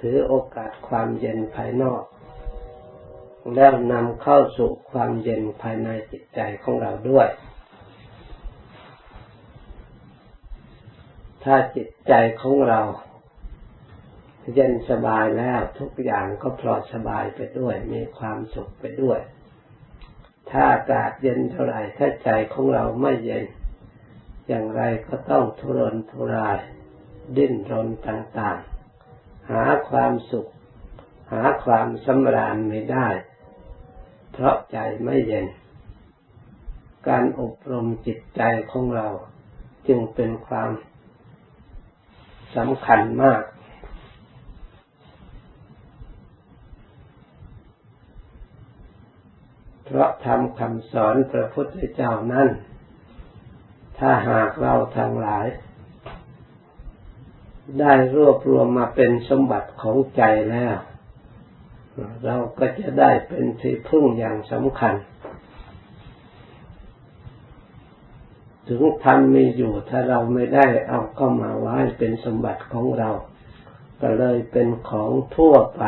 ถือโอกาสความเย็นภายนอก แล้วนำเข้าสู่ความเย็นภายในจิตใจของเราด้วย ถ้าจิตใจของเรา เย็นสบายแล้วทุกอย่างก็ปลอดสบายไปด้วย มีความสุขไปด้วย ถ้าอากาศเย็นเท่าไหร่ถ้าใจของเราไม่เย็น อย่างไรก็ต้องทุรนทุราย ดิ้นรนต่างๆ หาความสุข หาความสำราญไม่ได้ เพราะใจไม่เย็น การอบรมจิตใจของเราจึงเป็นความสำคัญมาก เพราะทำคำสอนพระพุทธเจ้านั้น ถ้าหากเราทั้งหลาย ได้รวบรวมมาเป็นสมบัติของใจแล้ว เราก็จะได้เป็นที่พึ่งอย่างสำคัญ ถึงทำมีอยู่ถ้าเราไม่ได้เอาเข้ามาไว้เป็นสมบัติของเรา ก็เลยเป็นของทั่วไป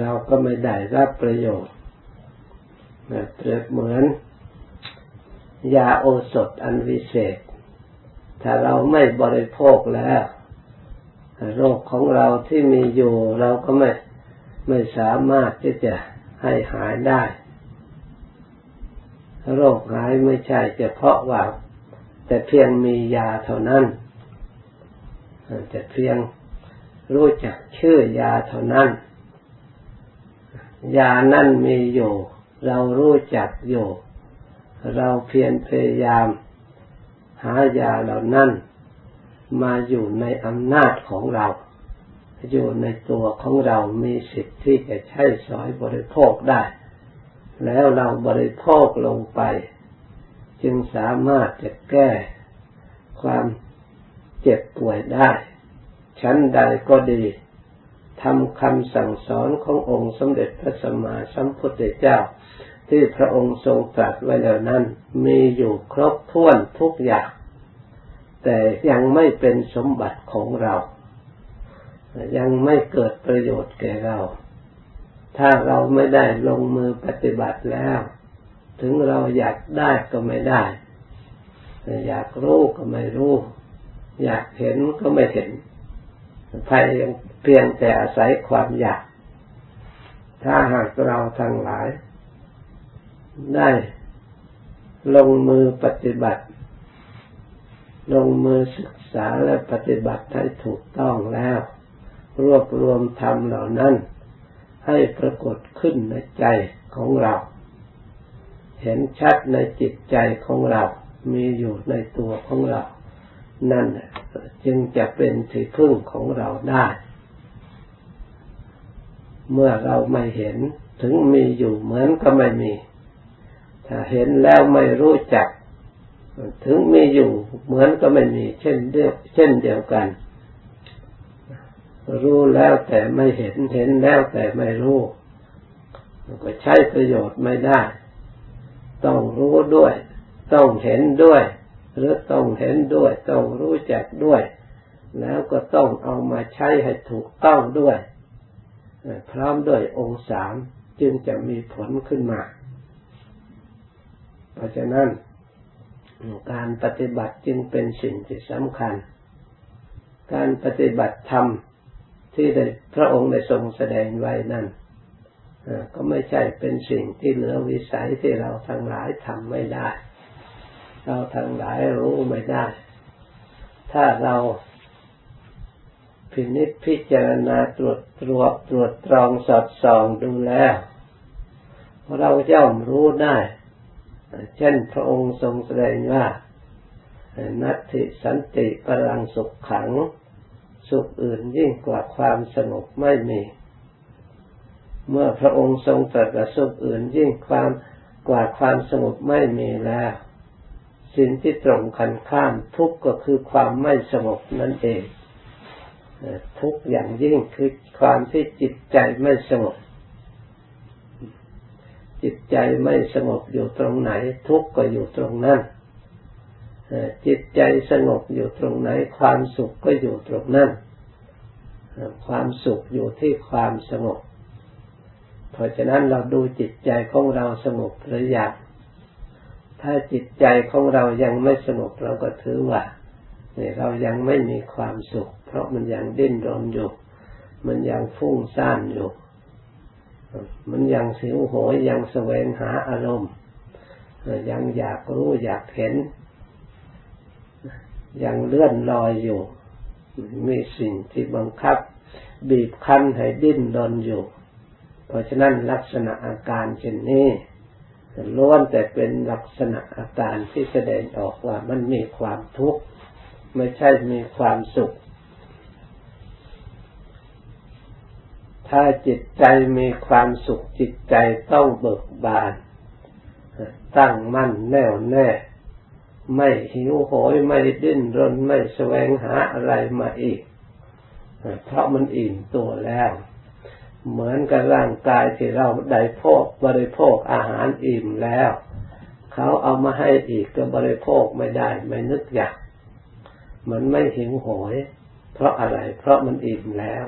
เราก็ไม่ได้รับประโยชน์เปรียบเหมือนยาโอสถอันวิเศษ ถ้าเราไม่บริโภคแล้ว โรคของเราที่มีอยู่เราก็ไม่ไม่สามารถที่จะให้หายได้ โรคหายไม่ใช่เฉพาะว่า แต่เพียงมียาเท่านั้น แต่เพียงรู้จักชื่อยาเท่านั้น ยานั่นมีอยู่ เรารู้จักอยู่ เราเพียรพยายาม หายาเหล่านั้นมาอยู่ในอำนาจของเรา อยู่ในตัวของเรา มีสิทธิ์ที่จะใช้สอยบริโภคได้ แล้วเราบริโภคลงไป จึงสามารถจะแก้ความเจ็บป่วยได้ ชั้นใดก็ดีทำคำสั่งสอนขององค์สมเด็จพระสัมมาสัมพุทธเจ้า ที่พระองค์ทรงตรัสไว้แล้วนั้น มีอยู่ครบถ้วนทุกอย่าง แต่ยังไม่เป็นสมบัติของเรา ยังไม่เกิดประโยชน์แก่เรา ถ้าเราไม่ได้ลงมือปฏิบัติแล้ว ถึงเราอยากได้ก็ไม่ได้ อยากรู้ก็ไม่รู้ อยากเห็นก็ไม่เห็นภายเพียงแต่อาศัยความอยาก ถ้าหากเราทั้งหลาย ได้ลงมือปฏิบัติ ลงมือศึกษาและปฏิบัติให้ถูกต้องแล้ว รวบรวมธรรมเหล่านั้น ให้ปรากฏขึ้นในใจของเรา เห็นชัดในจิตใจของเรา มีอยู่ในตัวของเรา นั่นจึงจะเป็นที่พึ่งของเราได้ เมื่อเราไม่เห็นถึงมีอยู่เหมือนก็ไม่มี ถ้าเห็นแล้วไม่รู้จัก ถึงมีอยู่เหมือนก็ไม่มีเช่นเดียวเช่นเดียวกัน รู้แล้วแต่ไม่เห็นเห็นแล้วแต่ไม่รู้ก็ใช้ประโยชน์ไม่ได้ ต้องรู้ด้วย ต้องเห็นด้วย หรือต้องเห็นด้วย ต้องรู้จักด้วย แล้วก็ต้องเอามาใช้ให้ถูกต้องด้วย พร้อมด้วยองค์สามจึงจะมีผลขึ้นมา เพราะฉะนั้นการปฏิบัติจึงเป็นสิ่งที่สำคัญ การปฏิบัติธรรมที่พระองค์ได้ทรงแสดงไว้นั่นก็ไม่ใช่เป็นสิ่งที่เหลือวิสัยที่เราทั้งหลายทำไม่ได้ เราทั้งหลายรู้ไม่ได้ ถ้าเราพินิจพิจารณาตรวจตรวจตรวจตรองสอดส่องดูแล้ว เราย่อมรู้ได้ เช่นพระองค์ทรงแสดงว่านัตติสันติพลังสุขขัง สุขอื่นยิ่งกว่าความสงบไม่มี เมื่อพระองค์ทรงตรัสสุขอื่นยิ่งความกว่าความสงบไม่มีแล้ว สิ่งที่ตรงกันข้ามทุกข์ก็คือความไม่สงบนั่นเอง ทุกอย่างยิ่งคือความที่จิตใจไม่สงบ จิตใจไม่สงบอยู่ตรงไหน ทุกข์ก็อยู่ตรงนั้นจิตใจสงบอยู่ตรงไหน ความสุขก็อยู่ตรงนั้นความสุขอยู่ที่ความสงบ เพราะฉะนั้นเราดูจิตใจของเราสงบหรือยังถ้าจิตใจของเรายังไม่สงบเราก็ถือว่าเนี่ยเรายังไม่มีความสุข เพราะมันยังดิ้นรนอยู่ มันยังฟุ้งซ่านอยู่ มันยังสิวโหยยังแสวงหาอารมณ์ยังอยากรู้อยากเห็น ยังเลื่อนลอยอยู่ มีสิ่งที่บังคับ บีบคั้นให้ดิ้นรนอยู่ เพราะฉะนั้นลักษณะอาการเช่นนี้ล้วนแต่เป็นลักษณะอาการที่แสดงออกว่ามันมีความทุกข์ ไม่ใช่มีความสุข ถ้าจิตใจมีความสุขจิตใจต้องเบิกบาน ตั้งมั่นแน่วแน่ ไม่หิวโหยไม่ดิ้นรนไม่แสวงหาอะไรมาอีก เพราะมันอิ่มตัวแล้ว เหมือนกับร่างกายที่เราได้พกบริโภคอาหารอิ่มแล้ว เขาเอามาให้อีกก็บริโภคไม่ได้ไม่นึกอยากมันไม่หิวโหย เพราะอะไร เพราะมันอิ่มแล้ว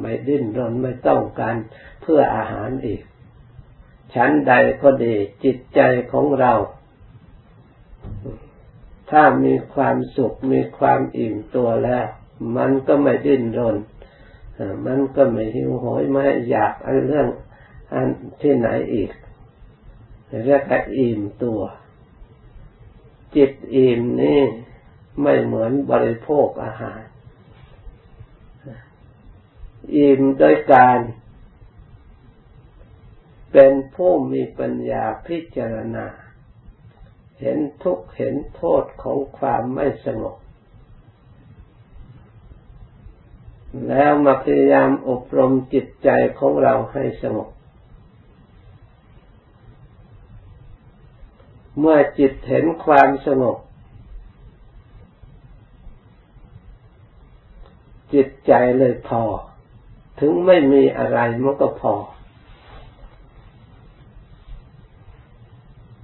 ไม่ดิ้นรนไม่ต้องการเพื่ออาหารอีก ชั้นใดก็ดีจิตใจของเรา ถ้ามีความสุขมีความอิ่มตัวแล้ว มันก็ไม่ดิ้นรน มันก็ไม่หิวโหยไม่อยากอันเรื่องอันที่ไหนอีกเรียกว่าอิ่มตัว จิตอิ่มนี่ไม่เหมือนบริโภคอาหาร อิ่มโดยการเป็นผู้มีปัญญาพิจารณา เห็นทุกข์เห็นโทษของความไม่สงบ แล้วมาพยายามอบรมจิตใจของเราให้สงบ เมื่อจิตเห็นความสงบ จิตใจเลยพอ ถึงไม่มีอะไรมันก็พอ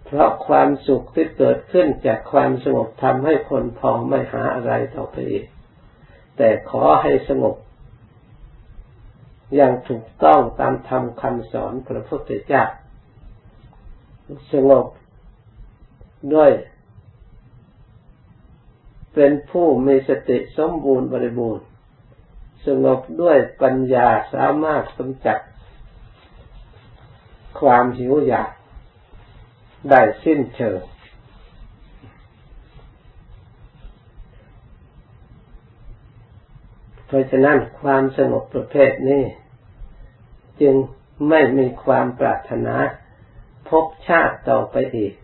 เพราะความสุขที่เกิดขึ้นจากความสงบทำให้คนพอไม่หาอะไรต่อไปอีก แต่ขอให้สงบ อย่างถูกต้องตามธรรมคำสอนพระพุทธเจ้าสงบด้วยเป็นผู้มีสติสมบูรณ์บริบูรณ์ สงบด้วยปัญญาสามารถกำจัดความหิวอยากได้สิ้นเชิง เพราะฉะนั้นความสงบประเภทนี้ จึงไม่มีความปรารถนาพบชาติต่อไปอีก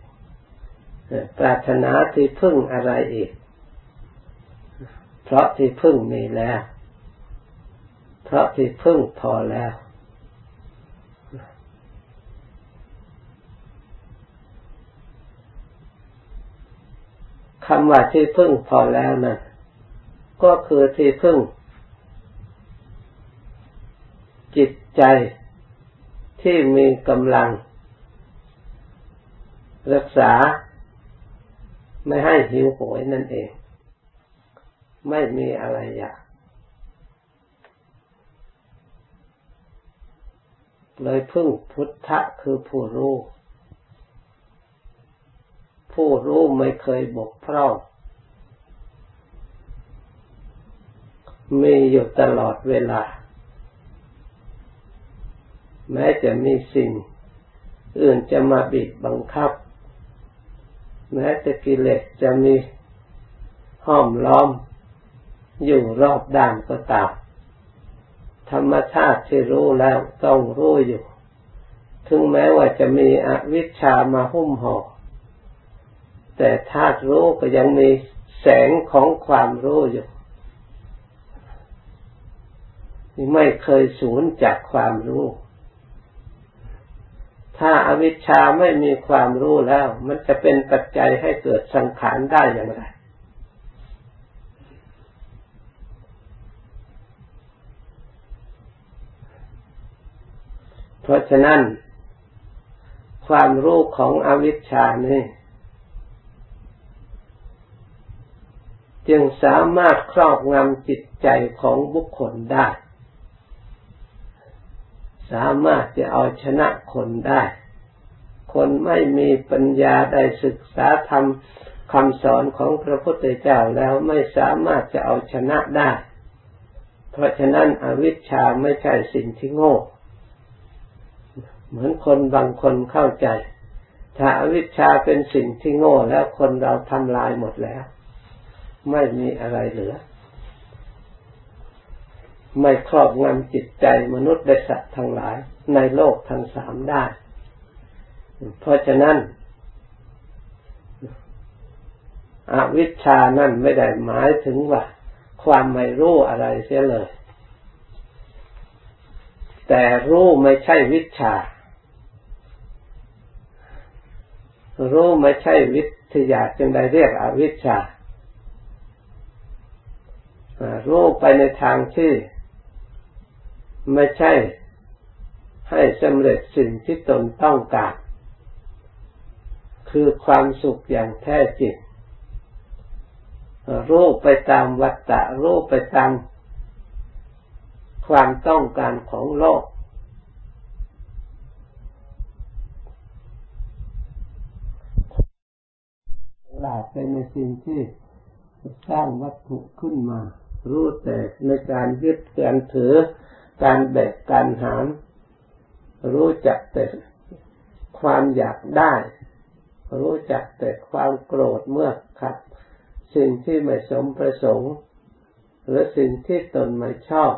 ปรารถนาที่พึ่งอะไรอีก เพราะที่พึ่งมีแล้ว เพราะที่พึ่งพอแล้ว คำว่าที่พึ่งพอแล้วนะ่ะก็คือที่พึ่ง จิตใจที่มีกำลัง รักษา ไม่ให้หิวโหยนั่นเอง ไม่มีอะไรอยาก เลยพึ่งพุทธะคือผู้รู้ ผู้รู้ไม่เคยบกพร่องมีอยู่ตลอดเวลา แม้จะมีสิ่ง อื่นจะมาบีบบังคับ แม้แต่กิเลสจะมีห้อมล้อม อยู่รอบด้านก็ตาม ธรรมชาติที่รู้แล้วต้องรู้อยู่ ถึงแม้ว่าจะมีอวิชชามาหุ้มห่อแต่ธาตุรู้ก็ยังมีแสงของความรู้อยู่ไม่เคยสูญจากความรู้ ถ้าอาวิชชาไม่มีความรู้แล้ว มันจะเป็นปัจจัยให้เกิดสังขารได้อย่างไร เพราะฉะนั้น ความรู้ของอวิชชานี่จึงสามารถครอบงำจิตใจของบุคคลได้ สามารถจะเอาชนะคนได้ คนไม่มีปัญญาได้ศึกษาธรรมคำสอนของพระพุทธเจ้าแล้วไม่สามารถจะเอาชนะได้ เพราะฉะนั้นอวิชชาไม่ใช่สิ่งที่โง่ เหมือนคนบางคนเข้าใจ ถ้าอวิชชาเป็นสิ่งที่โง่แล้วคนเราทำลายหมดแล้ว ไม่มีอะไรเหลือ ไม่ครอบงำจิตใจมนุษย์และสัตว์ทั้งหลาย ในโลกทั้งสามได้ เพราะฉะนั้นอวิชชานั่นไม่ได้หมายถึงว่า ความไม่รู้อะไรเสียเลย แต่รู้ไม่ใช่วิชา รู้ไม่ใช่วิทยาจึงได้เรียกอวิชชารู้ไปในทางที่ไม่ใช่ให้สำเร็จสิ่งที่ตนต้องการ คือความสุขอย่างแท้จริงรู้ไปตามวัตตะรู้ไปตามความต้องการของโลก ลาเป็นในสิ่งที่สร้างวัตถุขึ้นมา รู้แต่ในการยึดการถือการแบกการหาม รู้จักแต่ความอยากได้ รู้จักแต่ความโกรธเมื่อขัด สิ่งที่ไม่สมประสงค์ หรือสิ่งที่ตนไม่ชอบ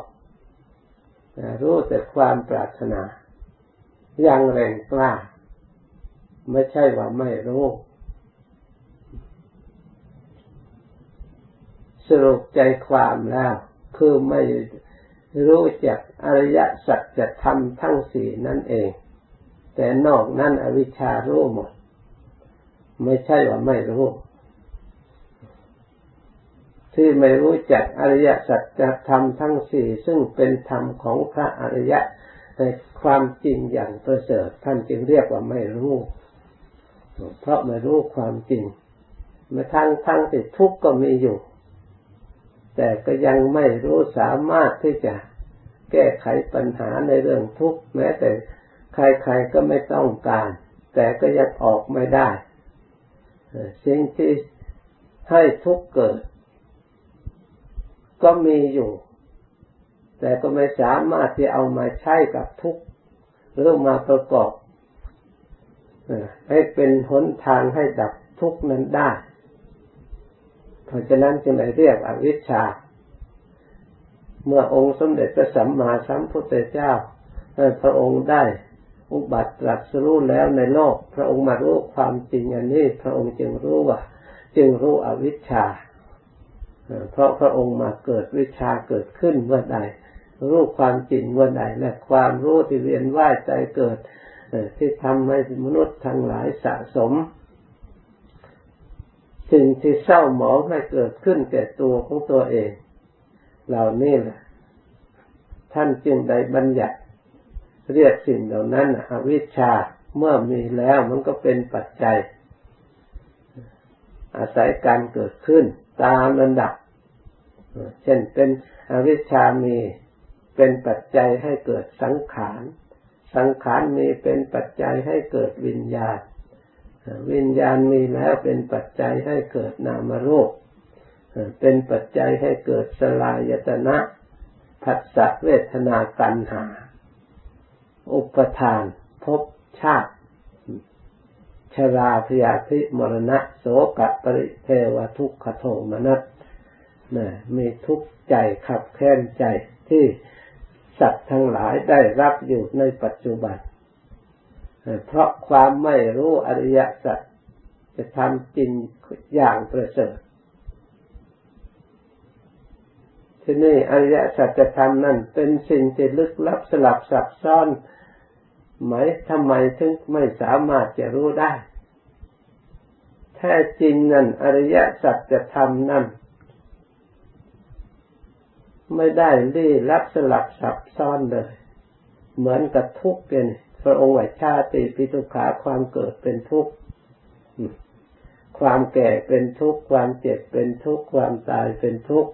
รู้แต่ความปรารถนายังแรงกล้า ไม่ใช่ว่าไม่รู้ สรุปใจความแล้วคือไม่รู้จักอริยสัจธรรมทั้งสี่นั่นเอง แต่นอกนั้นอวิชชารู้หมด ไม่ใช่ว่าไม่รู้ ที่ไม่รู้จักอริยสัจธรรมทั้งสี่ซึ่งเป็นธรรมของพระอริยะในความจริงอย่างประเสริฐท่านจึงเรียกว่าไม่รู้ เพราะไม่รู้ความจริงมาทั้งทั้งติดทุกข์ก็มีอยู่ แต่ก็ยังไม่รู้สามารถที่จะแก้ไขปัญหาในเรื่องทุกข์แม้แต่ใครๆก็ไม่ต้องการ แต่ก็ยังออกไม่ได้สิ่งที่ให้ทุกข์เกิด ก็มีอยู่ แต่ก็ไม่สามารถที่เอามาใช้กับทุกหรือมาประกอบให้เป็นหนทางให้ดับทุกนั้นได้ เพราะฉะนั้นจึงได้เรียกอวิชชา เมื่อองค์สมเด็จพระสัมมาสัมพุทธเจ้าพระองค์ได้อุบัติตรัสรู้แล้วในโลก พระองค์มารู้ความจริงอันนี้ พระองค์จึงรู้ว่า จึงรู้อวิชชา เพราะพระองค์มาเกิดวิชาเกิดขึ้นเมื่อใด รู้ความจริงเมื่อใดและความรู้ที่เวียนว่ายใจเกิดที่ทำให้มนุษย์ทั้งหลายสะสม สิ่งที่เศร้าหมองให้เกิดขึ้นแก่ตัวของตัวเอง เหล่านี้แหละท่านจึงได้บัญญัติ เรียกสิ่งเหล่านั้นอวิชชาเมื่อมีแล้วมันก็เป็นปัจจัย อาศัยการเกิดขึ้นตามระดับ เช่นเป็นอวิชชามีเป็นปัจจัยให้เกิดสังขาร สังขารมีเป็นปัจจัยให้เกิดวิญญาณ วิญญาณมีแล้วเป็นปัจจัยให้เกิดนามรูป เป็นปัจจัยให้เกิดสลายตนะผัสสะเวทนาตัณหา อุปทานภพชาติ ชราพยาธิมรณะ โสกปริเทวทุกขโทมนัสนะมีทุกข์ใจขับแค้นใจที่สัตว์ทั้งหลายได้รับอยู่ในปัจจุบัน เพราะความไม่รู้อริยสัจจะทำจริงอย่างประเสริฐที่นี่อริยสัจธรรมนั่นเป็นสิ่งที่ลึกลับสลับซับซ้อนไหมทำไมถึงไม่สามารถจะรู้ได้ แท้จริงนั่นอริยสัจธรรมนั่นไม่ได้ลี้ลับสลับซับซ้อนเลย เหมือนกับทุกข์เป็น พระองค์ไหวชาติปิทุขาความเกิดเป็นทุกข์ความแก่เป็นทุกข์ความเจ็บเป็นทุกข์ความตายเป็นทุกข์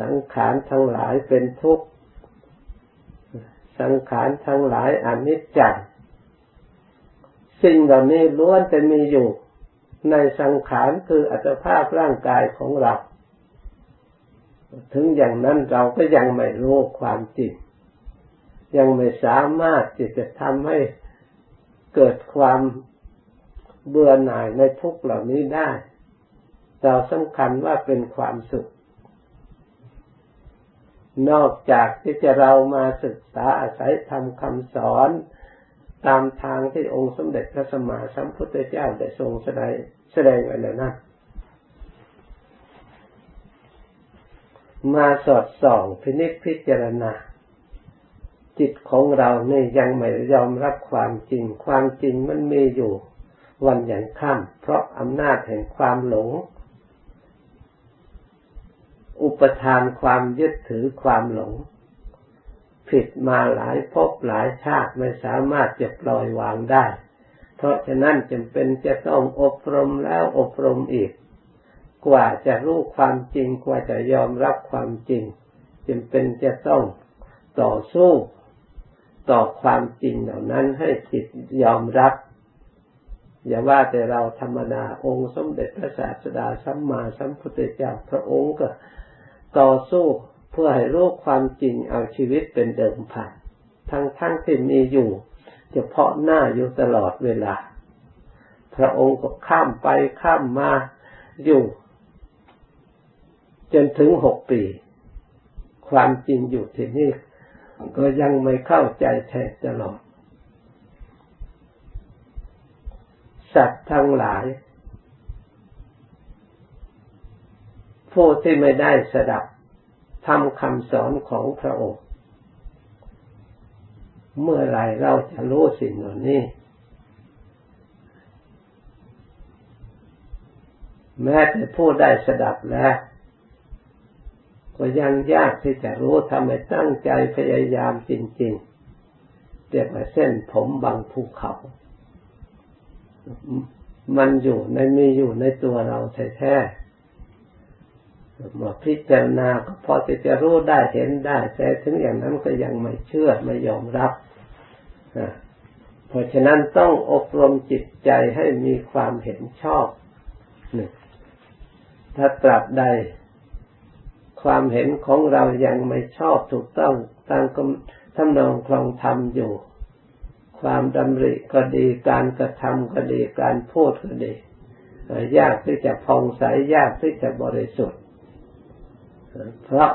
สังขารทั้งหลายเป็นทุกข์สังขารทั้งหลายอนิจจังสิ่งเหล่านี้ล้วนจะมีอยู่ในสังขารคืออัตภาพร่างกายของเรา ถึงอย่างนั้นเราก็ยังไม่รู้ความจริง ยังไม่สามารถที่จะทำให้เกิดความเบื่อหน่ายในทุกเหล่านี้ได้ เราสำคัญว่าเป็นความสุข นอกจากที่จะเรามาศึกษาอาศัยทำคำสอนตามทางที่องค์สมเด็จพระสัมมาสัมพุทธเจ้าได้ทรงแสดงแสดงไว้แล้วนะมาสอดส่องพินิจพิจารณา จิตของเราเนี่ยยังไม่ยอมรับความจริง ความจริงมันมีอยู่ วันอย่างค่ำเพราะอำนาจแห่งความหลง อุปทานความยึดถือความหลง ผิดมาหลายภพหลายชาติไม่สามารถจะปล่อยวางได้ เพราะฉะนั้นจำเป็นจะต้องอบรมแล้วอบรมอีก กว่าจะรู้ความจริงกว่าจะยอมรับความจริงจำเป็นจะต้องต่อสู้ ต่อความจริงเหล่านั้นให้จิตยอมรับ อย่าว่าแต่เราธรรมดาองค์สมเด็จพระศาสดาสัมมาสัมพุทธเจ้าพระองค์ก็ต่อสู้เพื่อให้รู้ความจริงเอาชีวิตเป็นเดิมพันทั้งทั้งที่มีอยู่เฉพาะหน้าอยู่ตลอดเวลา พระองค์ก็ข้ามไปข้ามมาอยู่ จนถึงหกปี ความจริงอยู่ที่นี่ ก็ยังไม่เข้าใจแท้ตลอด สัตว์ทั้งหลาย ผู้ที่ไม่ได้สดับทำคำสอนของพระองค์ เมื่อไรเราจะรู้สิ่งเหล่านี้ แม้แต่ผู้ได้สดับแล้ว ก็ยังยากที่จะรู้ทำให้ตั้งใจพยายามจริง ๆเรียกว่าเส้นผมบางภูเขา มันอยู่ในมีอยู่ในตัวเราแท้ๆมาพิจารณาก็พอจะจะรู้ได้เห็นได้ แต่ถึงอย่างนั้นก็ยังไม่เชื่อไม่ยอมรับเพราะฉะนั้นต้องอบรมจิตใจให้มีความเห็นชอบหนึ่งถ้าตราบใด ความเห็นของเรายังไม่ชอบถูกต้องตามทำนองคลองธรรมอยู่ ความดำริก็ดีการกระทำก็ดีการพูดก็ดียากที่จะพองใสยากที่จะบริสุทธิ์ เพราะ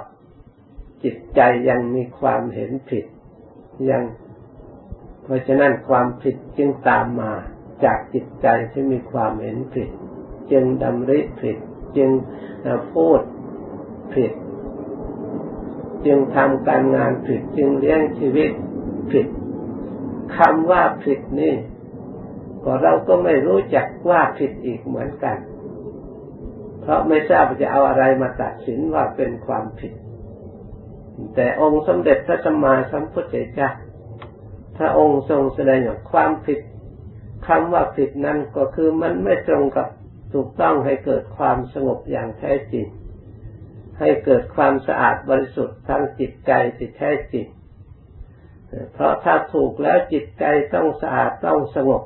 จิตใจยังมีความเห็นผิด ยัง เพราะฉะนั้นความผิดจึงตามมาจากจิตใจที่มีความเห็นผิด จึงดำริผิด จึงพูด ผิด จึงทำการงานผิด จึงเลี้ยงชีวิตผิดคำว่าผิดนี่ก็เราก็ไม่รู้จักว่าผิดอีกเหมือนกัน เพราะไม่ทราบจะเอาอะไรมาตัดสินว่าเป็นความผิด แต่องค์สมเด็จพระสัมมาสัมพุทธเจ้าพระองค์ทรงแสดงความผิดคำว่าผิดนั้นก็คือมันไม่ตรงกับถูกต้องให้เกิดความสงบอย่างแท้จริง ให้เกิดความสะอาดบริสุทธิ์ทางจิตใจที่แท้จริงเพราะถ้าถูกแล้วจิตใจต้องสะอาดต้องสงบ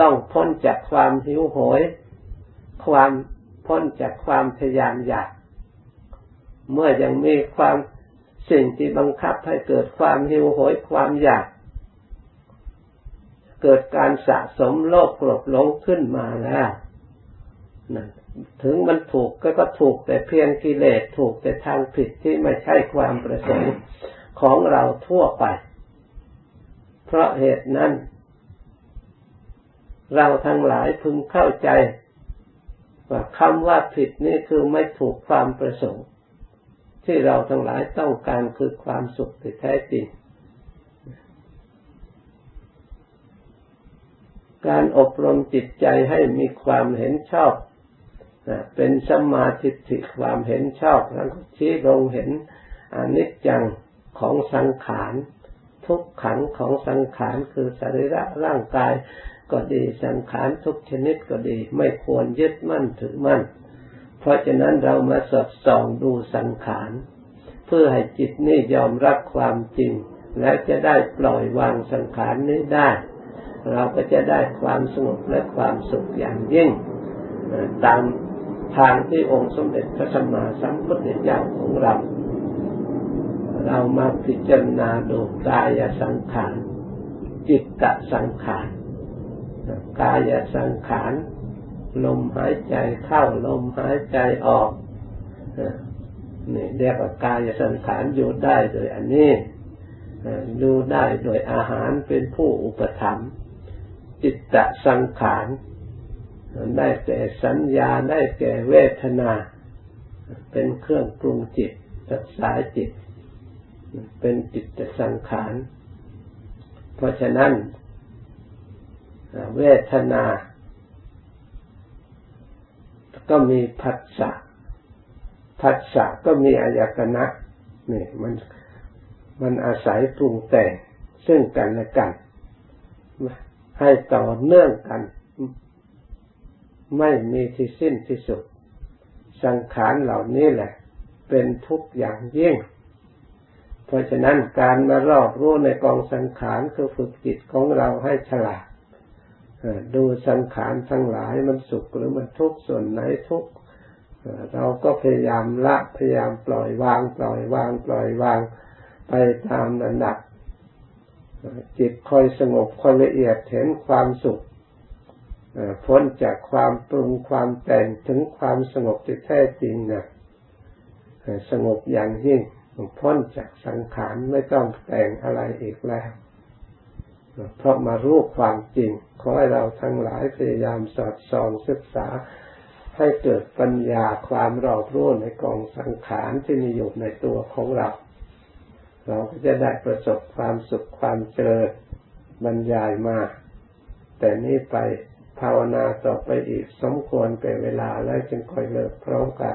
ต้องพ้นจากความหิวโหย ความพ้นจากความทยานอยาก เมื่อยังมีความสิ่งที่บังคับให้เกิดความหิวโหยความอยาก เกิดการสะสมโลภโกรธหลงขึ้นมาแล้วนั่น ถึงมันถูกก็ก็ถูกแต่เพียงกิเลสถูกแต่ทางผิดที่ไม่ใช่ความประสงค์ของเราทั่วไป เพราะเหตุนั้น เราทั้งหลายพึงเข้าใจ ว่าคำว่าผิดนี่คือไม่ถูกความประสงค์ ที่เราทั้งหลายต้องการคือความสุขที่แท้จริง การอบรมจิตใจให้มีความเห็นชอบ เป็นสมาธิิความเห็นชอบแล้วก็ชี้ลงเห็นอนิจจังของสังขาร ทุกขังของสังขารคือสรีระร่างกายก็ก็ดีสังขารทุกชนิดก็ดี ไม่ควรยึดมั่นถือมั่น เพราะฉะนั้นเรามาสอดส่องดูสังขารเพื่อให้จิตนี่ยอมรับความจริง และจะได้ปล่อยวางสังขารนี้ได้ เราก็จะได้ความสงบและความสุขอย่างยิ่งตาม ทางที่องค์สมเด็จพระสัมมาสัมพุทธเจ้าของเรา เรามาพิจารณาดูกายสังขารจิตตสังขารกายสังขารลมหายใจเข้าลมหายใจออกนี่เรียกว่ากายสังขารอยู่ได้โดยอันนี้อยู่ได้โดยอาหารเป็นผู้อุปถัมภ์จิตตสังขาร ได้แก่สัญญาได้แก่เวทนา เป็นเครื่องปรุงจิตรักษาจิต เป็นจิตสังขาร เพราะฉะนั้น เวทนา ก็มีผัสสะผัสสะก็มีอายตนะนี่มันมันอาศัยปรุงแต่งซึ่งกันและกัน ให้ต่อเนื่องกัน ไม่มีที่สิ้นที่สุด สังขารเหล่านี้แหละ เป็นทุกอย่างยิ่ง เพราะฉะนั้นการมารอบรู้ในกองสังขารคือฝึกจิตของเราให้ฉลาดดูสังขารทั้งหลายมันสุขหรือมันทุกข์ส่วนไหนทุกข์เราก็พยายามละพยายามปล่อยวาง ปล่อยวาง ปล่อยวางไปตามระดับจิตคอยสงบคอยละเอียดเห็นความสุข พ้นจากความปรุงความแต่งถึงความสงบที่แท้จริงนะสงบอย่างยิ่งพ้นจากสังขารไม่ต้องแต่งอะไรอีกแล้ว เพราะมารู้ความจริง ขอให้เราทั้งหลายพยายามสอดส่องศึกษา ให้เกิดปัญญาความรอบรู้ในกองสังขารที่มีอยู่ในตัวของเรา เราก็จะได้ประสบความสุขความเจริญบรรยายมา แต่นี้ไป ภาวนาต่อไปอีกสมควรเป็นเวลาแล้วจึงค่อยเลิกพร้อมกัน